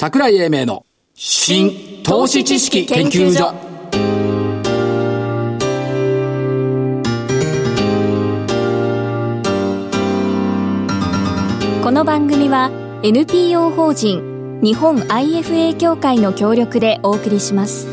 桜井英明の新投資知識研究所。この番組は NPO 法人日本 IFA 協会の協力でお送りします。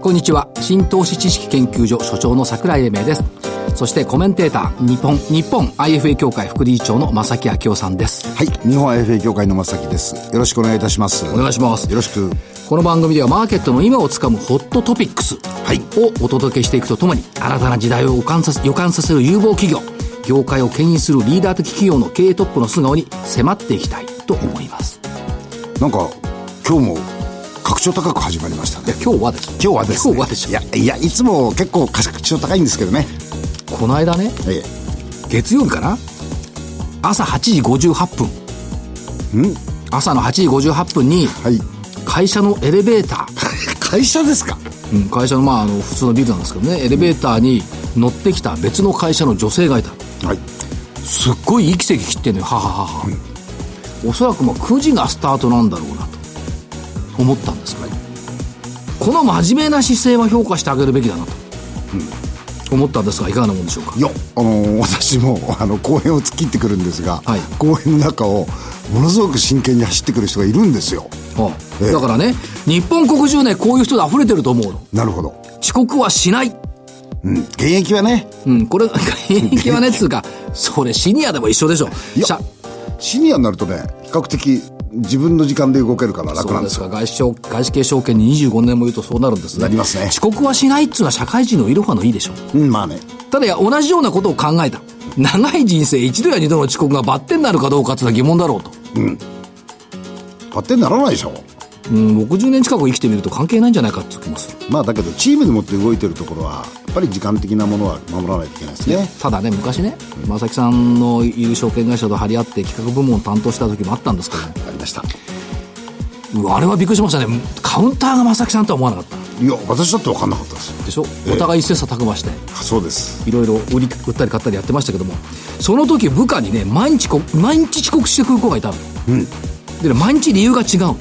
こんにちは。新投資知識研究所所長の桜井英明ですそしてコメンテーター日本日本 IFA 協会副理事長の正木明夫さんです。はい日本 IFA 協会の正木です。よろしくお願いいたします。お願いします。よろしく。この番組ではマーケットの今をつかむホットトピックスをお届けしていくとともに新たな時代を予感させ予感させる有望企業業界を牽引するリーダー的企業の経営トップの素顔に迫っていきたいと思います。なんか今日も格調高く始まりましたね。今日はです今日はです、ね、今日はでしょいやいやいつも結構格調高いんですけどねこの間ねえ月曜日かな？朝8時58分。えん？朝の8時58分にはい。会社のエレベーター。会社ですか？うん、会社のまああの普通のビルなんですけどね。エレベーターに乗ってきた別の会社の女性がいた。はい。すっごい息せき切ってんのよ。はははは、おそらくまあ9時がスタートなんだろうなと思ったんですが、この真面目な姿勢は評価してあげるべきだなと、思ったんですがいかがなもんでしょうか？いやあのー私もあの公園を突っ切ってくるんですが、はい。公園の中をものすごく真剣に走ってくる人がいるんですよ。あええ。だからね日本国中ねこういう人で溢れてると思うの。なるほど。遅刻はしない。うん現役はね。うん、これ、現役はね、つうか、それシニアでも一緒でしょ。いや社シニアになるとね比較的自分の時間で動けるから楽そなんですか。外資証外資系証券に25年もいるとそうなるんですね。なりますね。遅刻はしないっつうのは社会人のいろはのいいでしょ。うんまあね。ただ同じようなことを考えた。長い人生一度や二度の遅刻がバッテンになるかどうかっていうのは疑問だろうと、バッテンならないでしょ。うん、60年近く生きてみると関係ないんじゃないかって気もする。まあだけどチームでもって動いてるところはぱり時間的なものは守らないといけないですね。ただね昔ね正木さんのいる証券会社と張り合って企画部門を担当した時もあったんですけどありました。あれはびっくりしましたね。カウンターが正木さんとは思わなかった。いや私だって分かんなかったですでしょ？お互い切磋琢磨して。そうです。いろいろ売り売ったり買ったりやってましたけども。その時部下にね毎日こ毎日遅刻してくる子がいたの、でね毎日理由が違う。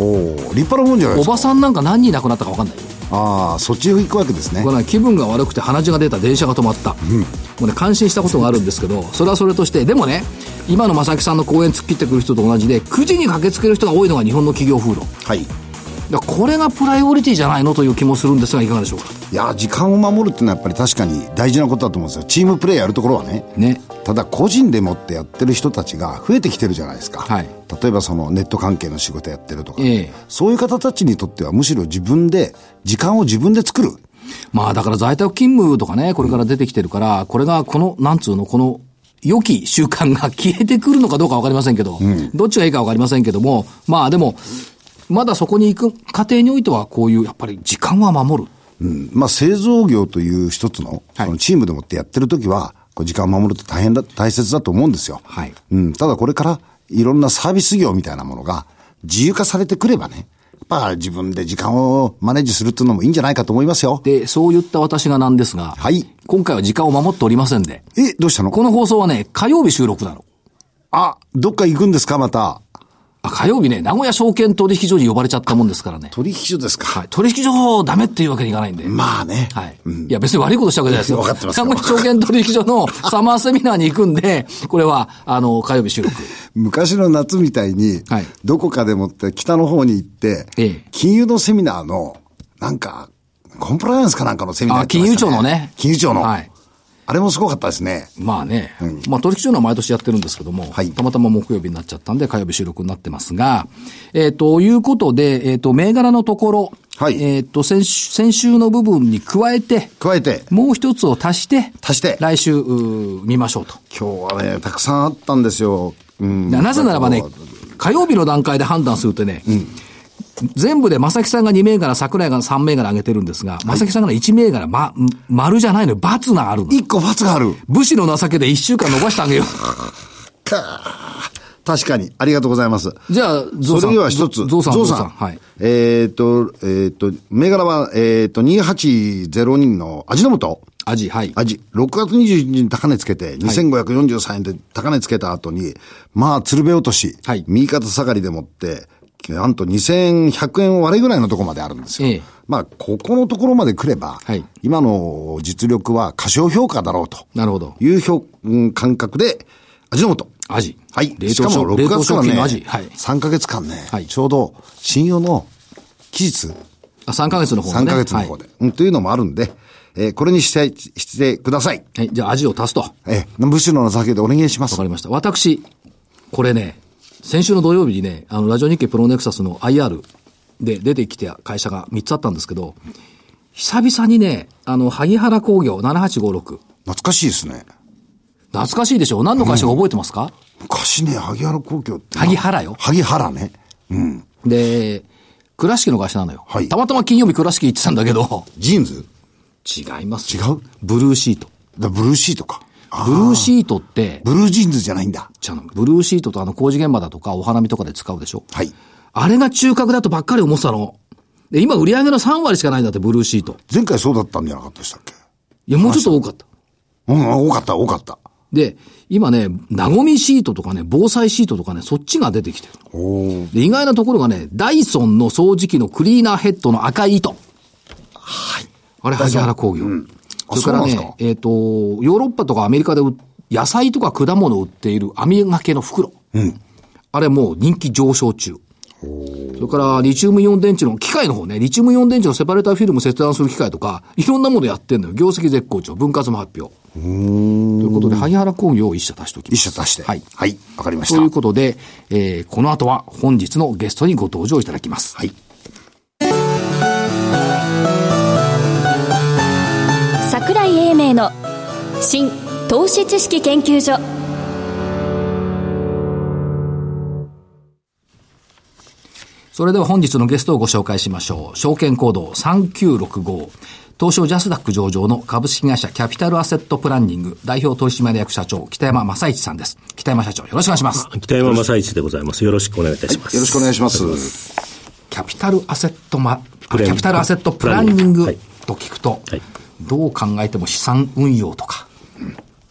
おお立派なもんじゃないですか。おばさんなんか何人亡くなったか分かんないよああそっち行くわけですね。これね気分が悪くて鼻血が出た電車が止まった、もうね感心したことがあるんですけどそれはそれとしてでもね今の正木さんの公演突っ切ってくる人と同じで9時に駆けつける人が多いのが日本の企業風土。はいだこれがプライオリティじゃないのという気もするんですがいかがでしょうか？いや時間を守るっていうのはやっぱり確かに大事なことだと思うんですよ。チームプレーやるところはね。ね。ただ個人でもってやってる人たちが増えてきてるじゃないですか、はい。例えばそのネット関係の仕事やってるとか、ええ。そういう方たちにとってはむしろ自分で時間を自分で作る。まあだから在宅勤務とかね、これから出てきてるから、これがこの、なんつうの、この、良き習慣が消えてくるのかどうかわかりませんけど、どっちがいいかわかりませんけども、まあでも、まだそこに行く過程においては、こういう、やっぱり時間は守る。うんまあ、製造業という一つのはいそのチームでもってやってる時は、こう時間を守るって大変だ、大切だと思うんですよ。はいうん、ただこれからいろんなサービス業みたいなものが自由化されてくればね、やっぱ自分で時間をマネージするっていうのもいいんじゃないかと思いますよ。で、そう言った私がなんですが、はい今回は時間を守っておりませんで、え、どうしたの？この放送はね、火曜日収録なの。あ、どっか行くんですかまた。あ火曜日ね、名古屋証券取引所に呼ばれちゃったもんですからね。取引所ですか。はい。取引所ダメっていうわけにいかないんで。まあね。はい。いや、別に悪いことしたわけじゃないですよ。わかってますよ名古屋証券取引所のサマーセミナーに行くんで、これは、あの、火曜日収録。昔の夏みたいに、はいどこかでもって北の方に行って、ええ金融のセミナーの、なんか、コンプライアンスかなんかのセミナーやあ、ってました金融庁のね。金融庁の。はい。あれもすごかったですね。まあね、まあ取引所のは毎年やってるんですけども、はい。たまたま木曜日になっちゃったんで火曜日収録になってますが、えっ、と、いうことで、えっ、と、銘柄のところ、はい。えっ、と先週、先週の部分に加えて、加えて、もう一つを足して、足して。来週、うー見ましょうと。今日はね、たくさんあったんですよ。うん。なぜならばね、火曜日の段階で判断するとね、全部で正木さんが2銘柄、桜井が3銘柄上げてるんですが、正木さんが1銘柄、ま、丸じゃないのよ、×があるの。一個罰がある。武士の情けで1週間伸ばしてあげよう。か確かに。ありがとうございます。じゃあ、ゾウさん。それでは一つ。ゾウさん、ゾウさん。はい。えっ、と、えっ、と、銘柄は、えっ、と、2802の味の素。アジ、はい。アジ、6月21日に高値つけて、2543円で高値つけた後に、まあ、鶴瓶落とし、はい右肩下がりでもって、なんと2100円割れぐらいのところまであるんですよ。ええまあ、ここのところまで来れば、はい今の実力は過小評価だろうと。なるほどいう評、うん感覚で、味の素。アジ。はい。冷しかも6凍食冷凍月からね。はい。3ヶ月間ね、はいちょうど信用の期日、あ、3ヶ月の方ね。3ヶ月の方で、うん、というのもあるんで、えーこれにして、してください。はい。はい。じゃあ、アジを足すと。わえー、武士の情けでお願いしますか。りました。私、これね、先週の土曜日にね、あの、ラジオ日経プロネクサスの IR で出てきた会社が3つあったんですけど、久々にね、あの、萩原工業7856。懐かしいですね。懐かしいでしょ何の会社か覚えてますか、昔ね、萩原工業って。萩原よ萩原ね。うん。で、倉敷の会社なのよ。はいたまたま金曜日倉敷行ってたんだけど、ジーンズ？違います違うよ。う？ブルーシート。だブルーシートか。あブルーシートって、ブルージーンズじゃないんだ。じゃあブルーシートとあの工事現場だとかお花見とかで使うでしょ？はい。あれが中核だとばっかり思ってたの。で、今売り上げの3割しかないんだって、ブルーシート。前回そうだったんじゃなかったでしたっけ？いや、もうちょっと多かった。うん、多かった、多かった。で、今ね、なごみシートとかね、防災シートとかね、そっちが出てきてる。で、意外なところがね、ダイソンの掃除機のクリーナーヘッドの赤い糸。はい。あれ、萩原工業。あそれからね、えっ、と、ヨーロッパとかアメリカで野菜とか果物を売っている網掛けの袋。あれもう人気上昇中。それから、リチウムイオン電池の機械の方ね、リチウムイオン電池のセパレーターフィルム切断する機械とか、いろんなものやってんのよ。業績絶好調。分割も発表。ということで、萩原工業を一社足しておきます。一社足して。はい。はい。わかりました。ということで、えーこの後は本日のゲストにご登場いただきます。はい。明の新投資知識研究所それでは本日のゲストをご紹介しましょう。証券コード3965。東証ジャスダック上場の株式会社キャピタルアセットプランニング代表取締役社長北山正一さんです。北山社長よろしくお願いします。北山正一でございます。よろしくお願いいたします。よろしくお願いします。キャピタルアセットマ、あプレンキャピタルアセットプランニングはいと聞くと、はいどう考えても資産運用とか、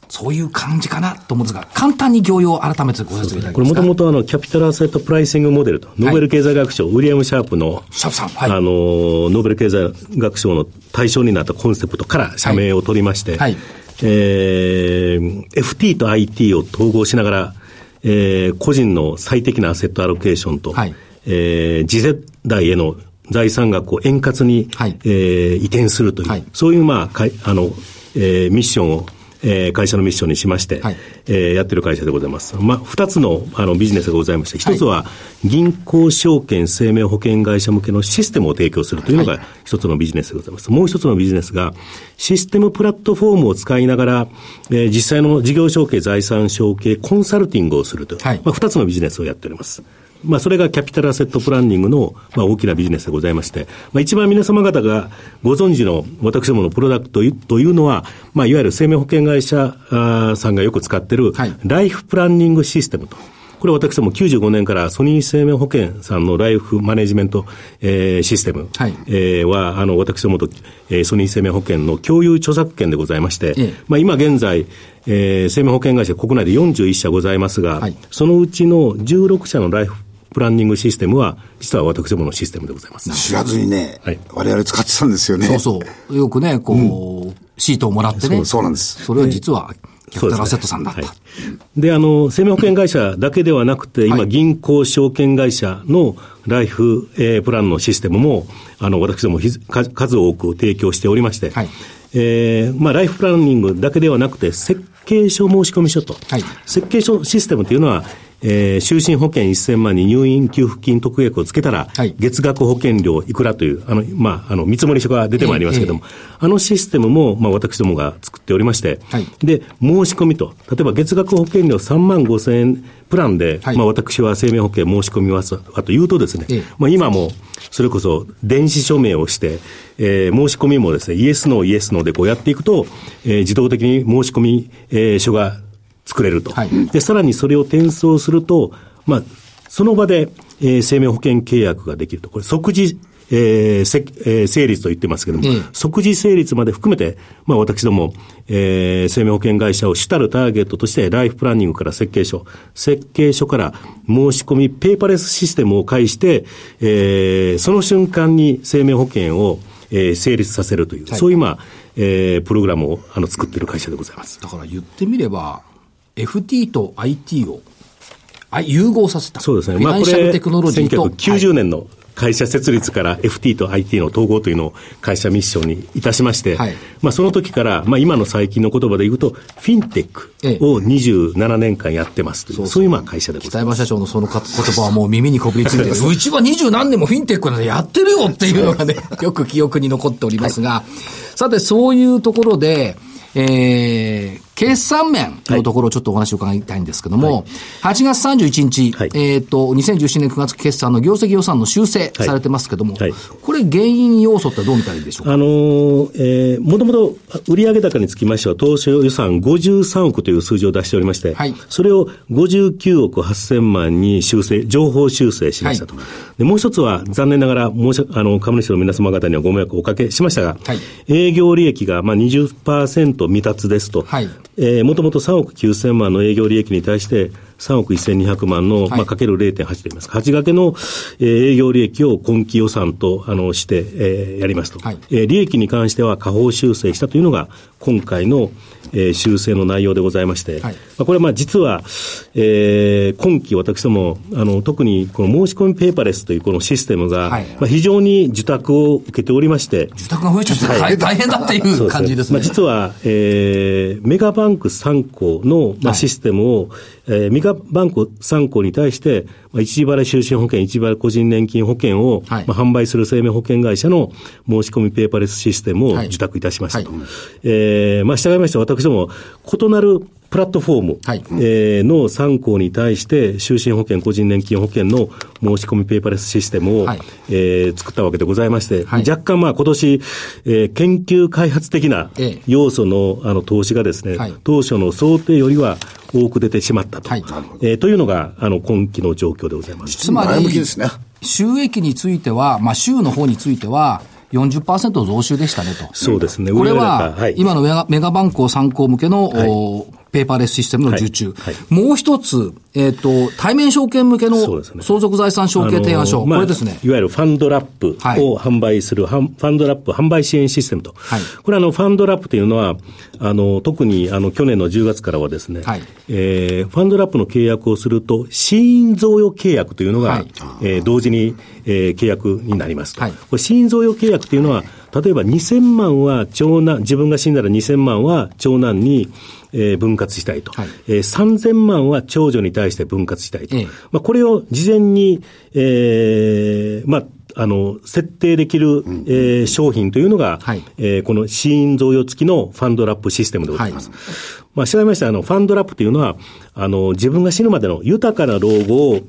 そういう感じかなと思うんですが、簡単に業用を改めてご説明いただけこれますか？もともとあの、キャピタルアセットプライシングモデルと、ノーベル経済学賞、ウィリアム・シャープの、シャープさんはい。あの、ノーベル経済学賞の対象になったコンセプトから社名を取りまして、はい。えー FT と IT を統合しながら、えー個人の最適なアセットアロケーションと、はい。えー次世代への財産額を円滑に、はいえー移転するという、はいそういう、まあ、かいあの、えーミッションを、えー会社のミッションにしまして、はいえーやってる会社でございます。まあ、二つのあのビジネスがございまして、一つは銀行証券生命保険会社向けのシステムを提供するというのが一つのビジネスでございます。もう一つのビジネスが、システムプラットフォームを使いながら、えー実際の事業承継、財産承継、コンサルティングをするという、はいまあ、二つのビジネスをやっております。まあ、それがキャピタルアセットプランニングの、まあ、大きなビジネスでございまして、まあ、一番皆様方がご存知の私どものプロダクトというのは、まあ、いわゆる生命保険会社さんがよく使ってるはい、ライフプランニングシステムと。これ私ども95年からソニー生命保険さんのライフマネジメント、えーシステム、はい。えーは、あの、私どもと、えーソニー生命保険の共有著作権でございまして、ええ。まあ、今現在、えー生命保険会社国内で41社ございますが、はい。そのうちの16社のライフプランニングシステムは、実は私どものシステムでございます。知らずにね、はい我々使ってたんですよね。そうそう。よくね、こう、シートをもらってね。そうそうなんですそれは実は、キャピタルアセットさんだった。はいで、あの、生命保険会社だけではなくて、今、はい銀行証券会社のライフ、えープランのシステムも、あの、私ども数多く提供しておりまして、はいえーまあ、ライフプランニングだけではなくて、設計書申込書と、はい設計書システムというのは、えー就寝保険1000万に入院給付金特約をつけたら、はい。月額保険料いくらという、あの、まあ、あの、見積書が出てまいりますけれども、あのシステムも、まあ、私どもが作っておりまして、はい。で、申し込みと、例えば月額保険料3万5千円プランで、はい。まあ私は生命保険申し込みますあと言うとですね、ええ。まあ今も、それこそ電子署名をして、えー申し込みもですね、イエスノー、イエスノーでこうやっていくと、えー自動的に申し込み、えー書が作れると。はいで、さらにそれを転送すると、まあ、その場で、えー生命保険契約ができると。これ即時、ええーせえー成立と言ってますけども、ええ即時成立まで含めて、まあ私ども、えー生命保険会社を主たるターゲットとして、ライフプランニングから設計書、設計書から申し込みペーパーレスシステムを介して、えーその瞬間に生命保険を、えー成立させるという、はいそういう今、えープログラムをあの作っている会社でございます。だから言ってみれば、FT と IT を、あ融合させた。そうですね。フィナンシャルテクノロジーと。1990年の会社設立から FT と IT の統合というのを会社ミッションにいたしまして、はいまあその時から、まあ今の最近の言葉で言うと、フィンテックええを27年間やってますという、そういうまあ会社でござい北山社長のそのか言葉はもう耳にこびりついてる。うちは二十何年もフィンテックなんてやってるよっていうのがね、よく記憶に残っておりますが、さてそういうところで、えー、決算面のところをちょっとお話を伺いたいんですけども、8月31日、はい。えっ、と、2017年9月決算の業績予算の修正されてますけども、はい。これ原因要素ってどう見たらいいでしょうか？あのーえー、もともと売上高につきましては、当初予算53億という数字を出しておりまして、はい。それを59億8000万に修正、情報修正しましたと。はでもう一つは、残念ながら、申しあの、株主の皆様方にはご迷惑をおかけしましたが、はい。営業利益がまあ20%未達ですと、はいえーもともと3億9000万の営業利益に対して、3億1200万の、はい。まあ、かける0.8といいますか、8掛けの、えー営業利益を今期予算と、あの、して、えーやりますと。はい。えー利益に関しては下方修正したというのが、今回の、えー修正の内容でございまして、はい。まあ、これはまあ実は、えー今期私ども、あの、特にこの申し込みペーパーレスというこのシステムが、はい。まあ、非常に受託を受けておりまして、受託が増えちゃって大大変だっていう感じですね。まあ、実は、えーメガバンク3行の、まあ、はい。システムを、えーメガバンク3行に対して、まあ、一払い就寝保険、一払い個人年金保険を、はいまあ、販売する生命保険会社の申し込みペーパーレスシステムをはい受託いたしましたと。はいえーまあ、従いまして私ども、異なるプラットフォーム、はい。えーの3行に対して、就寝保険、個人年金保険の申し込みペーパーレスシステムを、はい。えー作ったわけでございまして、はい。若干まあ今年、えー研究開発的なええ。要素のあの投資がですね、はい。当初の想定よりは多く出てしまったと。はい。えーというのが、あの、今期の状況でございます。つまり前向きですね、収益については、まあ、収の方については、40%増収でしたねと。そうですね。これは高、はい、今のメガメガバンクを参考向けの、おペーパーレスシステムの受注。はいはもう一つ、えっ、と、対面証券向けの相続財産承継提案書。あのまあこれですね。いわゆるファンドラップはいを販売する、ファンファンドラップ販売支援システムと。はいこれあの、ファンドラップというのは、あの、特にあの、去年の10月からはですね、はいえーファンドラップの契約をすると、死因贈与契約というのが、はいえー同時に、えー契約になりますと。はいこれ死因贈与契約というのは、例えば2000万は長男、自分が死んだら2000万は長男に、えー分割したいと。はいえー3000万は長女に対して分割したいと。ええまあ、これを事前に、えーまあ、あの、設定できる、えー商品というのが、はいえーこの死因贈与付きのファンドラップシステムでございます。まあ、調べまして、あの、ファンドラップというのは、あの、自分が死ぬまでの豊かな老後を、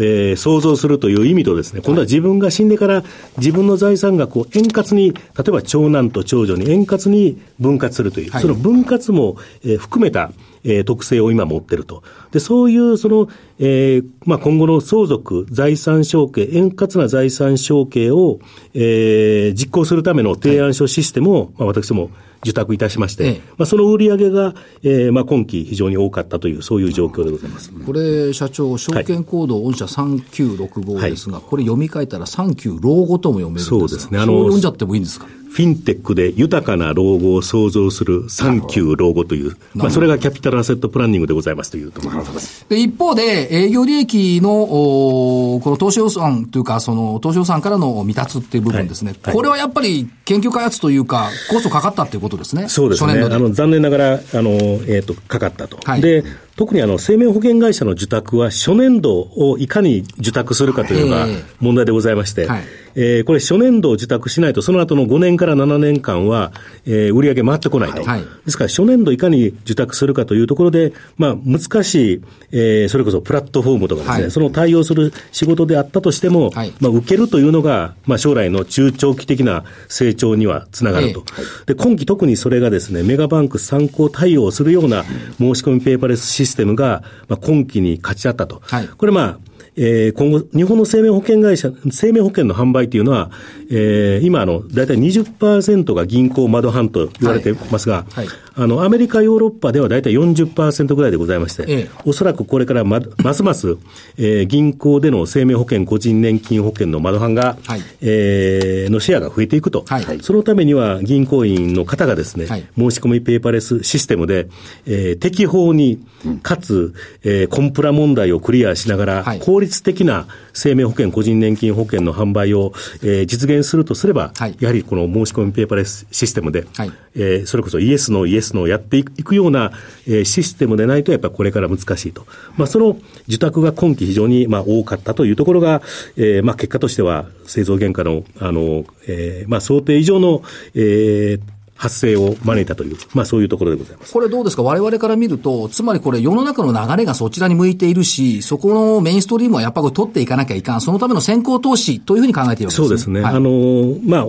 えー想像するという意味とですね、今度は自分が死んでから自分の財産額を円滑に、例えば長男と長女に円滑に分割するという、はい。その分割も、えー含めた、えー特性を今持ってると。で、そういう、その、えーまあ、今後の相続、財産承継、円滑な財産承継を、えー実行するための提案書システムを、まあ、私ども受託いたしまして、ええ。まあ、その売り上げが、えーまあ、今期非常に多かったという、そういう状況でございます。これ、社長、証券コード御社3965ですが、これ読み替えたら39老後とも読めるんですがそうですね。あの読んじゃってもいいんですか？フィンテックで豊かな老後を創造する産休老後という、まあ、それがキャピタルアセットプランニングでございますというところです。で、一方で、営業利益の、おこの投資予算というか、その、投資予算からの未達っていう部分ですね。はいこれはやっぱり研究開発というか、コストかかったっていうことですね。そうですね。あの、残念ながら、あの、えっ、と、かかったと。はいで、特にあの、生命保険会社の受託は初年度をいかに受託するかというのがええ。問題でございまして、はい。えーこれ初年度を受託しないと、その後の5年から7年間は、えー売上回ってこないと。はい。ですから、初年度いかに受託するかというところで、まあ、難しい、えーそれこそプラットフォームとかですね、はい。その対応する仕事であったとしても、はい。まあ、受けるというのが、まあ、将来の中長期的な成長にはつながると。で、今期特にそれがですね、メガバンク参考対応するような申し込みペーパーレスシステムが、まあ、今期に勝ち合ったと。はいこれまあ、えー、今後、日本の生命保険会社、生命保険の販売というのは、えー、今、あの、だいたい20%が銀行窓販と言われてますが、はい。はい、あの、アメリカ、ヨーロッパではだいたい40%ぐらいでございまして、ええ、おそらくこれからま、ますます、えー、銀行での生命保険、個人年金保険の窓販が、はい、えー、のシェアが増えていくと。はい、そのためには、銀行員の方がですね、はい、申し込みペーパーレスシステムで、えー、適法に、かつ、えー、コンプラ問題をクリアしながら、効率的な生命保険、個人年金保険の販売を、えー、実現するとすれば、はい、やはりこの申し込みペーパーレスシステムで、はい、えー、それこそイエスのイエスのやっていくような、えー、システムでないと、やっぱりこれから難しいと。まあ、その受託が今期非常に、まあ、多かったというところが、えー、まあ、結果としては製造原価の、あの、えー、まあ、想定以上の、えー、発生を招いたという、まあそういうところでございます。これどうですか？我々から見ると、つまりこれ世の中の流れがそちらに向いているし、そこのメインストリームはやっぱり取っていかなきゃいかん。そのための先行投資というふうに考えているわけですね。そうですね。はい、あの、まあ、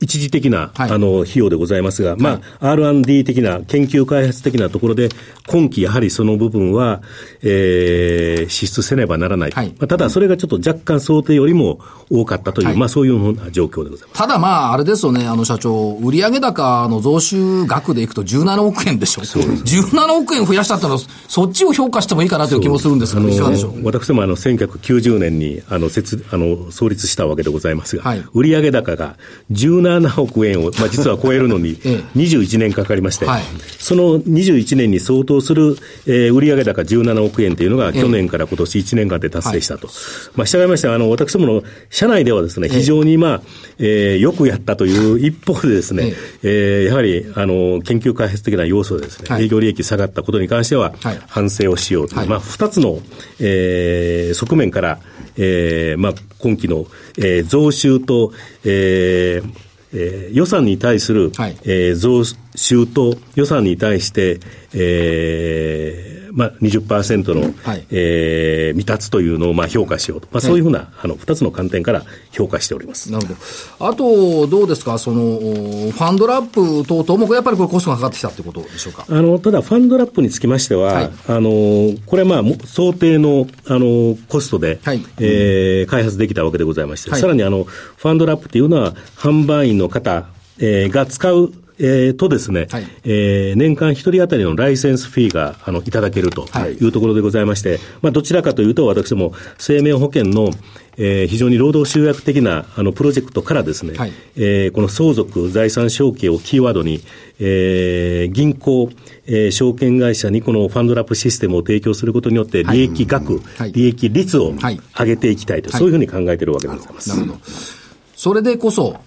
一時的な、はい、あの費用でございますが、まあ、R&D 的な、研究開発的なところで、今期やはりその部分は、えー、支出せねばならない。はい、まあ、ただ、それがちょっと若干想定よりも多かったという、はい、まあ、そういうような状況でございます。ただ、まあ、あれですよね、あの社長、売上高の増収額でいくと17億円でしょ。そうです、ね。17億円増やしたったら、そっちを評価してもいいかなという気もするんですが、いかがでしょう？私ども、あの、1990年に、あの、設、あの、創立したわけでございますが、はい、売上高が17億円をまあ、実は超えるのに 21年かかりまして、はい、その21年に相当する、えー、売上高17億円というのが去年から今年1年間で達成したと。はい、まあ、従いまして、あの、私どもの社内ではですね、非常にまあ、えー、よくやったという 一方でですね、えー、やはり、あの、研究開発的な要素でですね、はい、営業利益下がったことに関しては、反省をしようという、まあ、二つの、えー、側面から、えー、まあ、今期の、えー、増収と、えー、えー、予算に対する、はい、えー、増収と予算に対して、えー、まあ20%の、はい、えー、未達というのをまあ評価しようと、まあ、そういうふうな、はい、あの2つの観点から評価しております。なるほど、あと、どうですか、そのファンドラップ等々も、やっぱりこれ、コストがかかってきたということでしょうか？あのただ、ファンドラップにつきましては、はい、あのこれはまあ想定のあのコストで、はい、えー、開発できたわけでございまして、はい、さらにあのファンドラップというのは、販売員の方、えー、が使うえー、とですね、はい、えー、年間一人当たりのライセンスフィーが、あの、いただけるとい。うところでございまして、まあ、どちらかというと、私も生命保険の、えー、非常に労働集約的なあのプロジェクトからですね、はい、えー、この相続財産承継をキーワードに、えー、銀行、えー、証券会社にこのファンドラップシステムを提供することによって利益額、はい、利益率を上げていきたいと、そういうふうに考えているわけでございます。なるほど。それでこそ、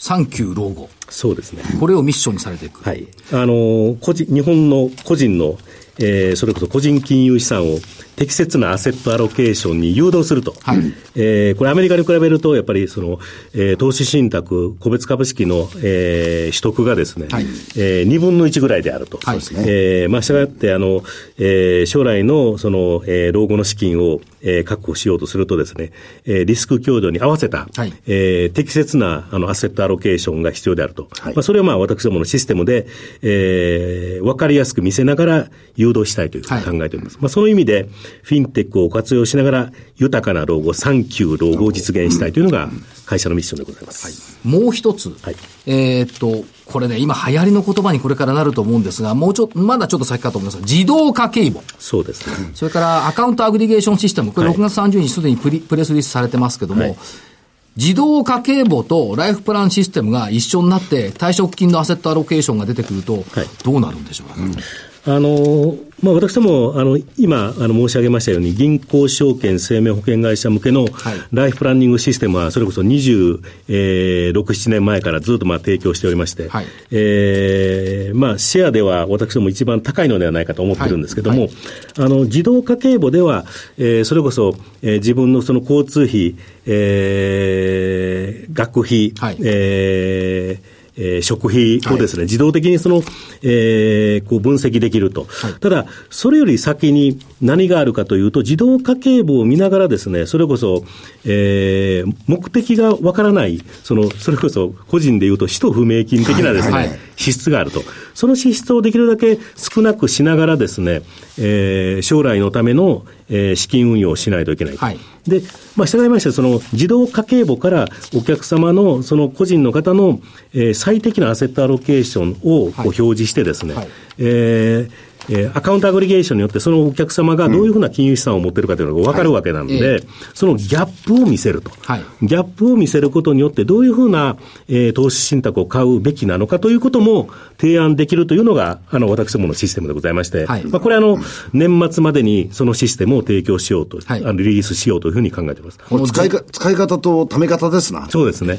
産休老後。そうですね。これをミッションにされていく。はい。あの、個人、日本の個人の、えー、それこそ個人金融資産を適切なアセットアロケーションに誘導すると。はい。えー、これアメリカに比べると、やっぱりその、えー、投資信託、個別株式の、えー、取得がですね、はい、えー、2分の1ぐらいであると。はい。えー、まあ、したがって、あの、えー、将来の、その、えー、老後の資金を、えー、確保しようとするとですね、えー、リスク強度に合わせた、はい、えー、適切な、あの、アセットアロケーションが必要であると。はい、まあ、それをまあ、私どものシステムで、えー、わかりやすく見せながら誘導したいというふうに考えております。はい、まあ、その意味で、フィンテックを活用しながら、豊かな老後、産休老後を実現したいというのが、会社のミッションでございます。はい、もう一つ、はい、えっと、これね、今流行りの言葉にこれからなると思うんですが、もうちょっと、まだちょっと先かと思いますが、自動化計簿。そうですね。それからアカウントアグリゲーションシステム、これ6月30日すでにプリプレスリリースされてますけども、はい、自動化計簿とライフプランシステムが一緒になって、退職金のアセットアロケーションが出てくると、どうなるんでしょうか、ね、うんあの、まあ、私ども、あの、今、あの、申し上げましたように、銀行証券生命保険会社向けのライフプランニングシステムは、それこそ26、7年前からずっとまあ提供しておりまして、はい、えー、まあ、シェアでは私ども一番高いのではないかと思ってるんですけども、はい。はい、あの、自動家計簿では、えー、それこそ、えー、自分のその交通費、えー、学費、はい、えーえー、食費をですね、はい、自動的にその、えー、こう分析できると、はい、ただ、それより先に何があるかというと、自動家計簿を見ながらですね、それこそ、えー、目的がわからない、その、それこそ個人でいうと、使途不明金的なですね、はい、支出があると。その支出をできるだけ少なくしながらですね、えー、将来のための、えー、資金運用をしないといけない。はい、で、まあ、従いまして、その自動家計簿からお客様の、その個人の方の、えー、最適なアセットアロケーションをこう表示してですね、はい、えーえー、アカウントアグリゲーションによって、そのお客様がどういうふうな金融資産を持ってるかというのが分かるわけなので、はいそのギャップを見せると、はい、ギャップを見せることによって、どういうふうな、えー、投資信託を買うべきなのかということも提案できるというのが、あの、私どものシステムでございまして、はい、まあ、これあの、年末までにそのシステムを提供しようと、はい、あのリリースしようというふうに考えています。使いか使い方とため方ですな。そうですね。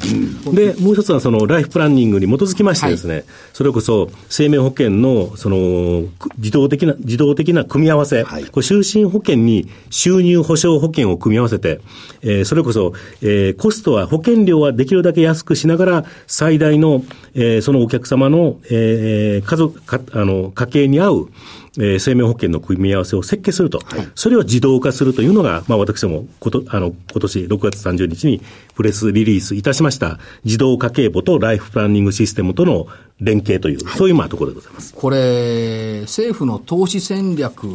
で、もう一つはそのライフプランニングに基づきましてですね、それこそ生命保険のその自動的な、自動的な組み合わせ、はい、これ就寝保険に収入保障保険を組み合わせて、えー、それこそ、えー、コストは保険料はできるだけ安くしながら、最大の、えー、そのお客様の、えー、家族、かあの、家計に合う、えー、生命保険の組み合わせを設計すると、はい、それを自動化するというのが、まあ、私どもこと、あの、今年6月30日にプレスリリースいたしました、自動家計簿とライフプランニングシステムとの連携という、はい、そういうまあところでございます。これ、政府の投資戦略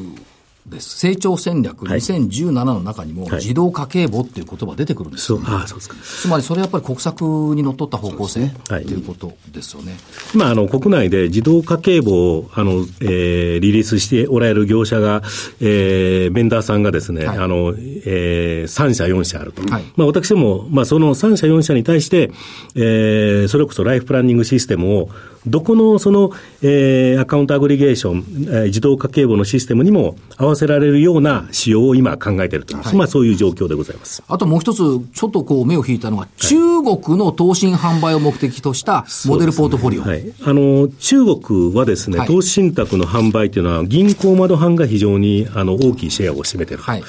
です。成長戦略2017の中にも、自動家計簿っていう言葉出てくるんですよ、ね、はい、あそうですか。つまりそれやっぱり国策にのっとった方向性と、ね、いうことですよね。今、あの、国内で自動家計簿を、あの、えー、リリースしておられる業者が、えー、ベンダーさんがですね、はい、あの、えー、3社、4社あると。はい、まあ、私も、まあ、その3社、4社に対して、えー、それこそライフプランニングシステムを、どこのその、えー、アカウントアグリゲーション、えー、自動家計簿のシステムにも合わせられるような仕様を今考えていると、はい、まあそういう状況でございます。あともう一つ、ちょっとこう目を引いたのは、中国の投信販売を目的としたモデルポートフォリオ。ね、はい。あの、中国はですね、投資信託の販売というのは銀行窓販が非常にあの大きいシェアを占めている。はい。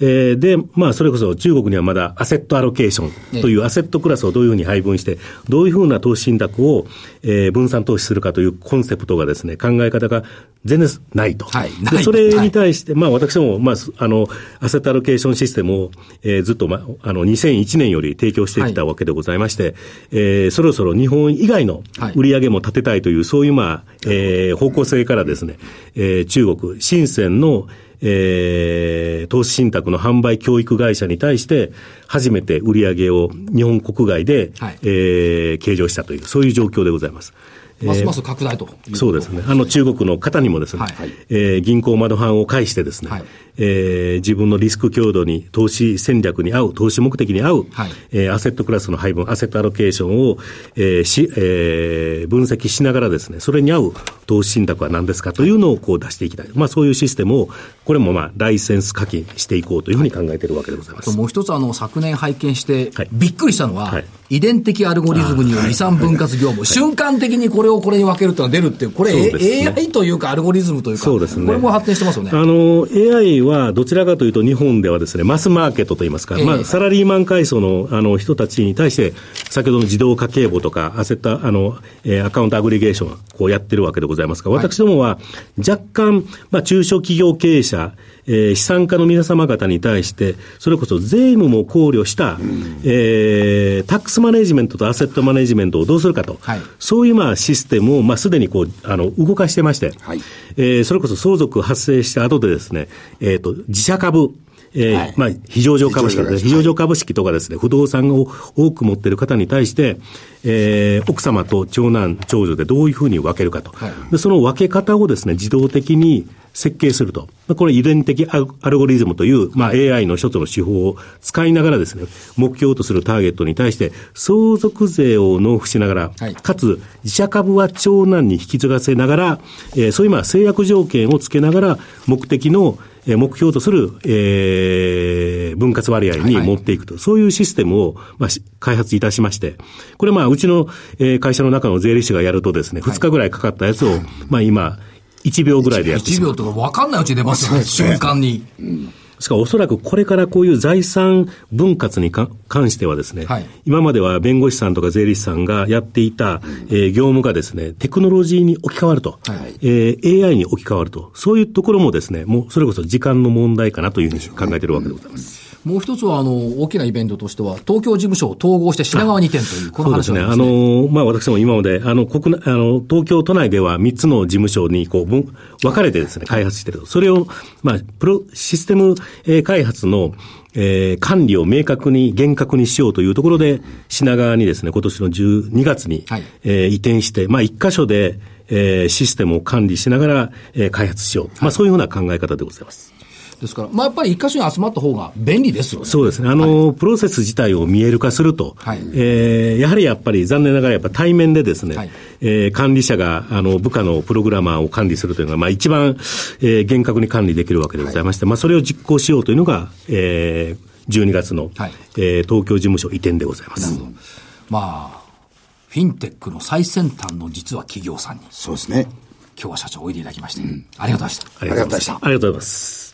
えー、で、まあそれこそ中国にはまだアセットアロケーションというアセットクラスをどういうふうに配分して、どういうふうな投資信託を、えー、分散投資するかというコンセプトがですね、考え方が全然ないと。はい、でそれに対して、はい、まあ私も、まあ、あの、アセットアロケーションシステムを、えー、ずっと、まあ、あの、2001年より提供してきたわけでございまして、はい、えー、そろそろ日本以外の売り上げも立てたいという、そういう、まあ、えー、方向性からですね、えー、中国、深センの、えー、投資信託の販売教育会社に対して、初めて売り上げを日本国外で、はい、えー、計上したという、そういう状況でございます。ますます拡大とそうですね。あの中国の方にもですね、はい、えー、銀行窓販を介してですね、はい、えー、自分のリスク強度に、投資戦略に合う、投資目的に合う、はい、えー、アセットクラスの配分、アセットアロケーションを、えーしえー、分析しながらですね、それに合う投資信託は何ですかというのをこう出していきたい。まあそういうシステムを、これもまあライセンス課金していこうというふうに考えているわけでございます。もう一つあの昨年拝見して、びっくりしたのは、はい、遺伝的アルゴリズムによる遺産分割業務、瞬間的にこれをこれに分けるというのが出るっていう、これ、ね、AI というかアルゴリズムというか、そうですね、これも発展してますよね。あの、AI はどちらかというと日本ではですね、マスマーケットといいますか、えー、まあ、サラリーマン階層のあの人たちに対して、先ほどの自動家計簿とか、アセット、あの、えー、アカウントアグリゲーション、こうやってるわけでございますが、私どもは若干、まあ、中小企業経営者、えー、資産家の皆様方に対して、それこそ税務も考慮した、うん、えー、タックスマネジメントとアセットマネジメントをどうするかと、はい、そういうまあシステムを、まあ、すでにこうあの動かしてまして、はい、えー、それこそ相続発生した後でですね、えーと、自社株、えー、はい、まあ、非上場株式ですね、非上場株式。とかですね、不動産を多く持っている方に対して、えー、奥様と長男、長女でどういうふうに分けるかと。はい、でその分け方をですね、自動的に設計すると。これ遺伝的アルゴリズムという、まあ、AI の一つの手法を使いながらですね、目標とするターゲットに対して相続税を納付しながら、はい、かつ自社株は長男に引き継がせながら、えー、そういうまあ制約条件をつけながら目的の目標とする、えー、分割割合に持っていくと、はい、そういうシステムを、まあ、開発いたしまして、これまあ、うちの、えー、会社の中の税理士がやるとですね、2日ぐらいかかったやつを、まあ今、1秒ぐらいでやって1秒とか分かんないうちに出ますよね、瞬間に。ですか？らおそらくこれからこういう財産分割に関してはですね、はい、今までは弁護士さんとか税理士さんがやっていた、えー、業務がですね、テクノロジーに置き換わると、はい、えー、AI に置き換わると、そういうところもですね、もうそれこそ時間の問題かなというふうに考えているわけでございます。もう一つは、あの、大きなイベントとしては、東京事務所を統合して品川に店という、この話ですね。あの、まあ、私も今まで、あの、国内、あの、東京都内では3つの事務所に、こう、分かれてですね、開発していると。それを、まあ、プロ、システム、えー、開発の、えー、管理を明確に、厳格にしようというところで、品川にですね、今年の12月に、はい、えー、移転して、まあ、一箇所で、えー、システムを管理しながら、えー、開発しよう。まあ、そういうふうな考え方でございます。ですから、まあ、やっぱり一箇所に集まった方が便利ですよね。そうですね。あの、はい、プロセス自体を見える化すると、はい、えー、やはりやっぱり残念ながらやっぱ対面でですね、はい、えー、管理者が、あの、部下のプログラマーを管理するというのが、まあ、一番、えー、厳格に管理できるわけでございまして、はい、まあ、それを実行しようというのが、えー、12月の、はい、えー、東京事務所移転でございます。まあ、フィンテックの最先端の実は企業さんに。そうですね。今日は社長おいでいただきまして、うん、ありがとうございました。ありがとうございました。ありがとうございます。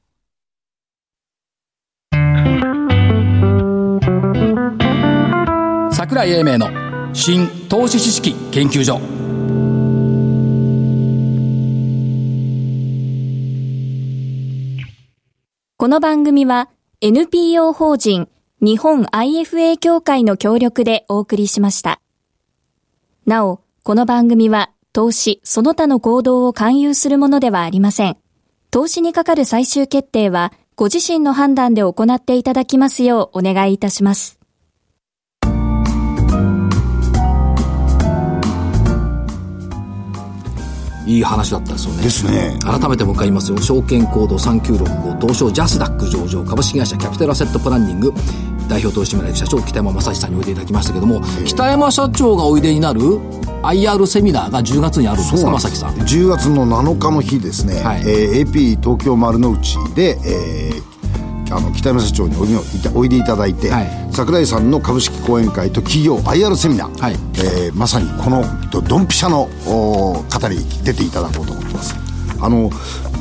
櫻井英明の新投資知識研究所この番組は NPO 法人日本 IFA 協会の協力でお送りしました。なお、この番組は投資その他の行動を勧誘するものではありません。投資にかかる最終決定はご自身の判断で行っていただきますようお願いいたします。いい話だったですよね。ですね。改めてもう一回言いますよ。証券コード3965東証ジャスダック上場株式会社キャピタルアセットプランニング代表取締役社長北山正史さんにおいでいただきましたけども、北山社長がおいでになる IR セミナーが10月にあるんですか、正木さん。10月の7日の日ですね、はい、えー、AP 東京丸の内で、えー、あの北山社長においでいただいて、はい、櫻井さんの株式講演会と企業 IR セミナー、はい、えー、まさにこのドンピシャの方に出ていただこうと思ってます。あの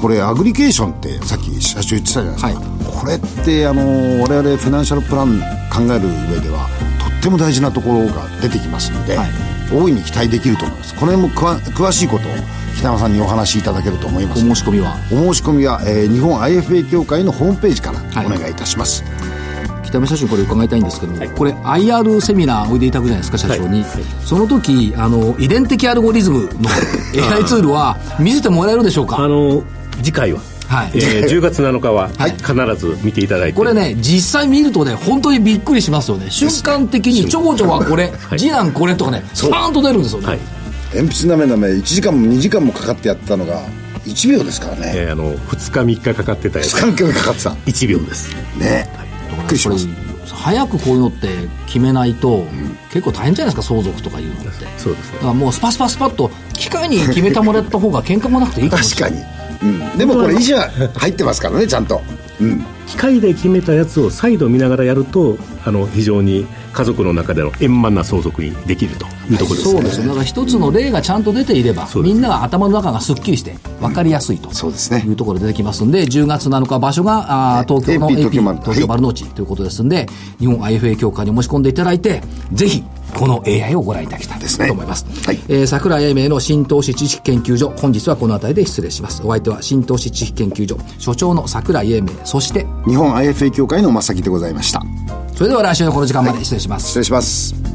これアグリケーションってさっき社長言ってたじゃないですか、はい、これってあの我々フィナンシャルプラン考える上ではとっても大事なところが出てきますので、はい、大いに期待できると思います。この辺も詳しいことを北山さんにお話しいただけると思います、お申し込みは？お申し込みは、えー、日本 IFA 協会のホームページからお願いいたします、はい、北山社長これ伺いたいんですけども、はい、これ IR セミナーおいでいただくじゃないですか社長に、はい、その時あの遺伝的アルゴリズムの AI ツールは見せてもらえるでしょうか？あの次回は。はい、えー、10月7日は必ず見ていただいて、これね実際見るとね本当にびっくりしますよね。瞬間的にちょこちょこはこれ、次男これとかねスパーンと出るんですよね、はい鉛筆なめなめ1時間も2時間もかかってやったのが1秒ですからね、えー、あの2日3日かかってたやつ。2日3日かかってた。1秒です。ね、はい、びっくりします。早くこういうのって決めないと、うん、結構大変じゃないですか相続とかいうのってそうですねだからもうスパスパスパッと機械に決めてもらった方が喧嘩もなくていいかもしれない確かに、うん、でもこれ維持は入ってますからねちゃんと、うん、機械で決めたやつを再度見ながらやるとあの非常に家族の中での円満な相続にできるというところですね、そうですだから一つの例がちゃんと出ていれば、うん、みんなが頭の中がすっきりして分かりやすいと、そうですねいうところで出てきますんで10月7日場所があ東京の AP 東京丸の内ということですんで、日本 IFA 協会に申し込んでいただいてぜひこの AI をご覧いただきたいと思います。すね、はい。えー、桜井英明の新投資知識研究所、本日はこの辺りで失礼します。お相手は新投資知識研究所、所長の桜井英明、そして、日本 IFA 協会の正木でございました。それでは来週のこの時間まで失礼します。はい、失礼します。